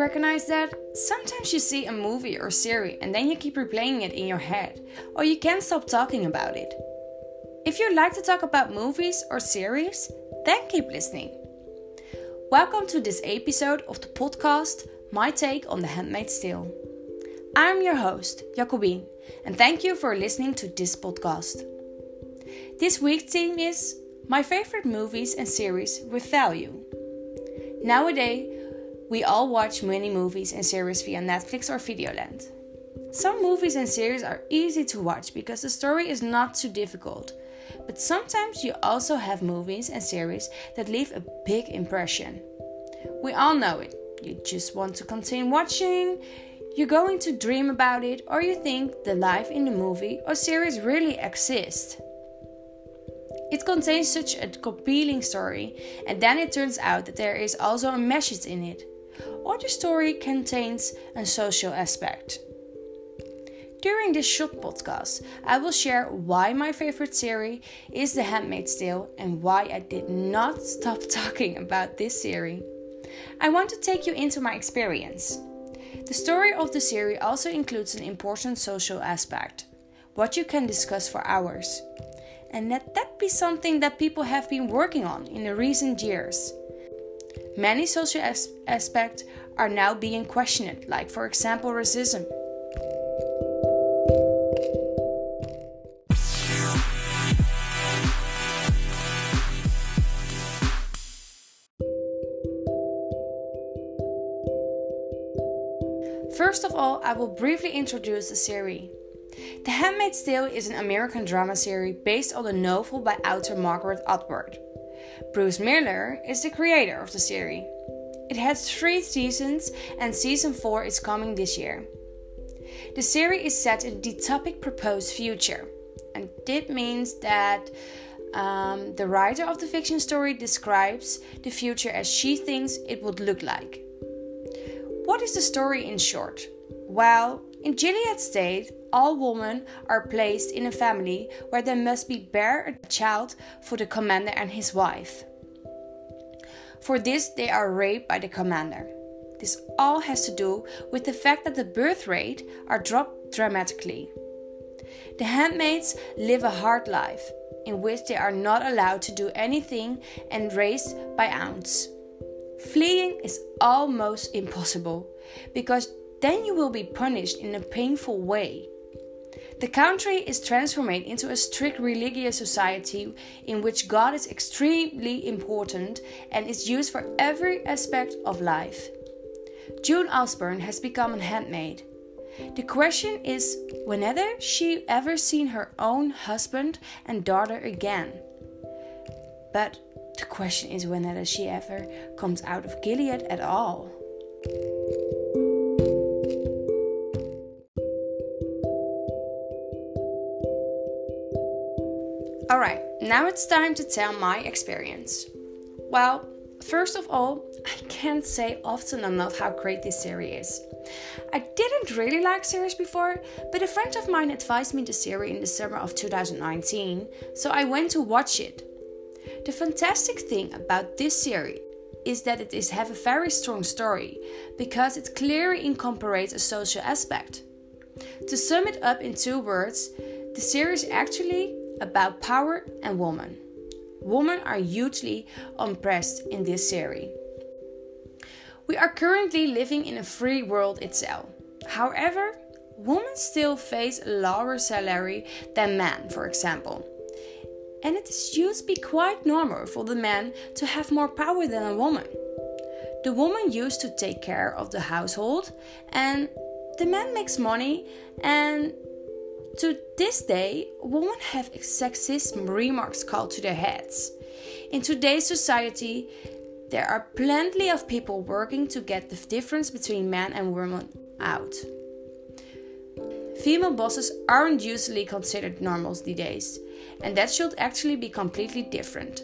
recognize that? Sometimes you see a movie or series and then you keep replaying it in your head, or you can't stop talking about it. If you like to talk about movies or series, then keep listening. Welcome to this episode of the podcast My Take on The Handmaid's Tale. I'm your host, Jacobine, and thank you for listening to this podcast. This week's theme is My favorite movies and series with value. Nowadays, we all watch many movies and series via Netflix or Videoland. Some movies and series are easy to watch because the story is not too difficult. But sometimes you also have movies and series that leave a big impression. We all know it. You just want to continue watching, you're going to dream about it, or you think the life in the movie or series really exists. It contains such a compelling story, and then it turns out that there is also a message in it or the story contains a social aspect. During this short podcast, I will share why my favorite series is The Handmaid's Tale and why I did not stop talking about this series. I want to take you into my experience. The story of the series also includes an important social aspect, what you can discuss for hours. And let that be something that people have been working on in the recent years. Many social as- aspects are now being questioned, like, for example, racism. First of all, I will briefly introduce the series. The Handmaid's Tale is an American drama series based on a novel by author Margaret Atwood. Bruce Miller is the creator of the series. It has three seasons, and season 4 is coming this year. The series is set in the topic proposed future, and this means that um, the writer of the fiction story describes the future as she thinks it would look like. What is the story in short? Well, in Gilead State, all women are placed in a family where they must be bear a child for the commander and his wife. For this, they are raped by the commander. This all has to do with the fact that the birth rate are dropped dramatically. The handmaids live a hard life in which they are not allowed to do anything and raised by ounce. Fleeing is almost impossible because then you will be punished in a painful way. The country is transformed into a strict religious society in which God is extremely important and is used for every aspect of life. June Osborne has become a handmaid. The question is whether she ever seen her own husband and daughter again. But the question is whether she ever comes out of Gilead at all. Alright, now it's time to tell my experience. Well, first of all, I can't say often enough how great this series is. I didn't really like series before, but a friend of mine advised me the series in the summer of 2019, so I went to watch it. The fantastic thing about this series is that it is have a very strong story because it clearly incorporates a social aspect. To sum it up in two words, the series actually about power and women. Women are hugely oppressed in this series. We are currently living in a free world itself. However, women still face a lower salary than men, for example. And it is used to be quite normal for the man to have more power than a woman. The woman used to take care of the household, and the man makes money and to this day, women have sexist remarks called to their heads. In today's society, there are plenty of people working to get the difference between men and women out. Female bosses aren't usually considered normals these days, and that should actually be completely different.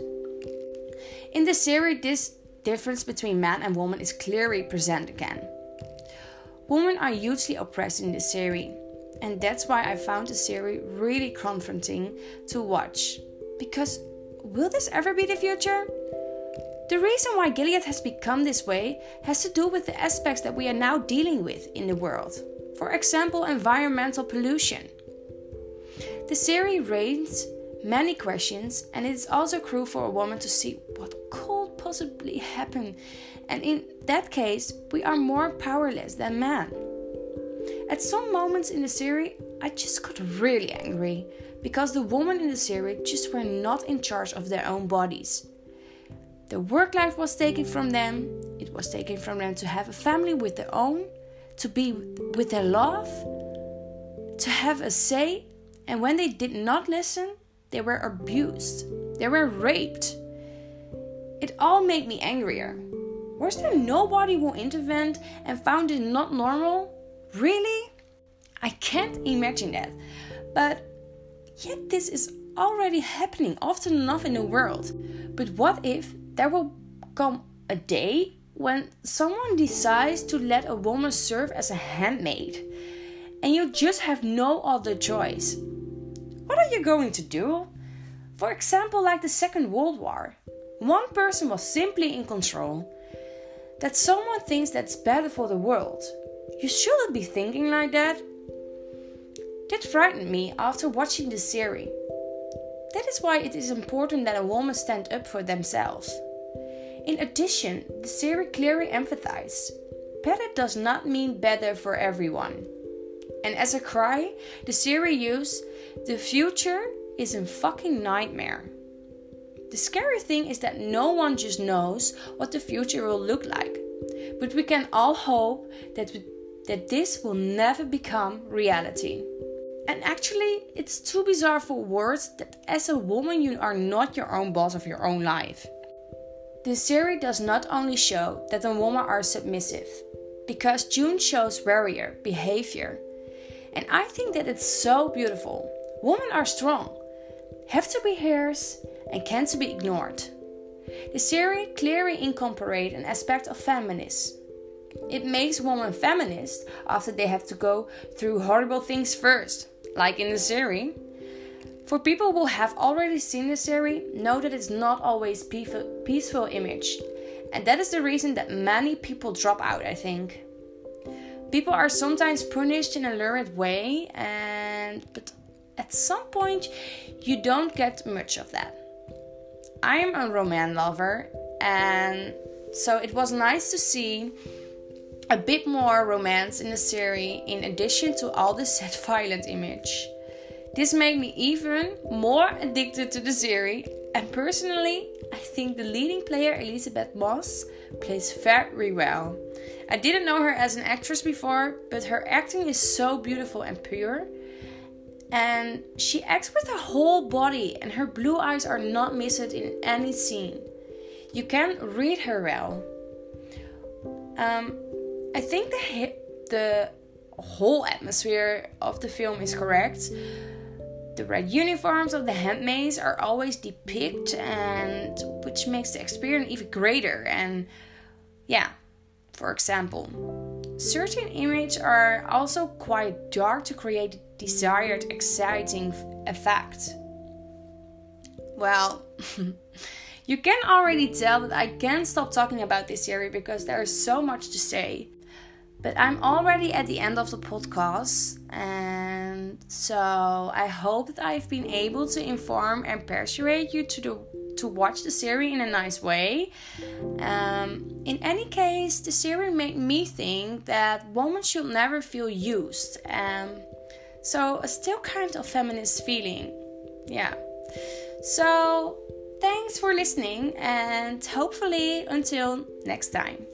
In the series, this difference between man and woman is clearly present again. Women are hugely oppressed in this series and that's why I found the series really confronting to watch. Because will this ever be the future? The reason why Gilead has become this way has to do with the aspects that we are now dealing with in the world. For example, environmental pollution. The series raises many questions, and it is also cruel for a woman to see what could possibly happen. And in that case, we are more powerless than men. At some moments in the series, I just got really angry because the women in the series just were not in charge of their own bodies. The work life was taken from them, it was taken from them to have a family with their own, to be with their love, to have a say, and when they did not listen, they were abused, they were raped. It all made me angrier. Was there nobody who intervened and found it not normal? Really? I can't imagine that. But yet, this is already happening often enough in the world. But what if there will come a day when someone decides to let a woman serve as a handmaid and you just have no other choice? What are you going to do? For example, like the Second World War, one person was simply in control. That someone thinks that's better for the world. You shouldn't be thinking like that. That frightened me after watching the series. That is why it is important that a woman stand up for themselves. In addition, the series clearly emphasized better does not mean better for everyone. And as a cry, the series used the future is a fucking nightmare. The scary thing is that no one just knows what the future will look like. But we can all hope that, that this will never become reality. And actually, it's too bizarre for words that as a woman you are not your own boss of your own life. The series does not only show that the women are submissive, because June shows warrior behavior. And I think that it's so beautiful. Women are strong, have to be hers, and can't be ignored. The series clearly incorporates an aspect of feminism. It makes women feminist after they have to go through horrible things first like in the series. For people who have already seen the series, know that it's not always peaceful, peaceful image, and that is the reason that many people drop out. I think people are sometimes punished in a lurid way, and but at some point you don't get much of that. I am a romance lover, and so it was nice to see a bit more romance in the series in addition to all the sad violent image. This made me even more addicted to the series and personally I think the leading player Elisabeth Moss plays very well. I didn't know her as an actress before, but her acting is so beautiful and pure. And she acts with her whole body, and her blue eyes are not missed in any scene. You can read her well. Um, I think the the whole atmosphere of the film is correct. The red uniforms of the handmaids are always depicted, and which makes the experience even greater. And yeah, for example, certain images are also quite dark to create desired exciting effect. Well. you can already tell that I can't stop talking about this series because there is so much to say. But I'm already at the end of the podcast, and so I hope that I've been able to inform and persuade you to to watch the series in a nice way. Um, in any case, the series made me think that women should never feel used. Um, so a still kind of feminist feeling, yeah. So thanks for listening, and hopefully until next time.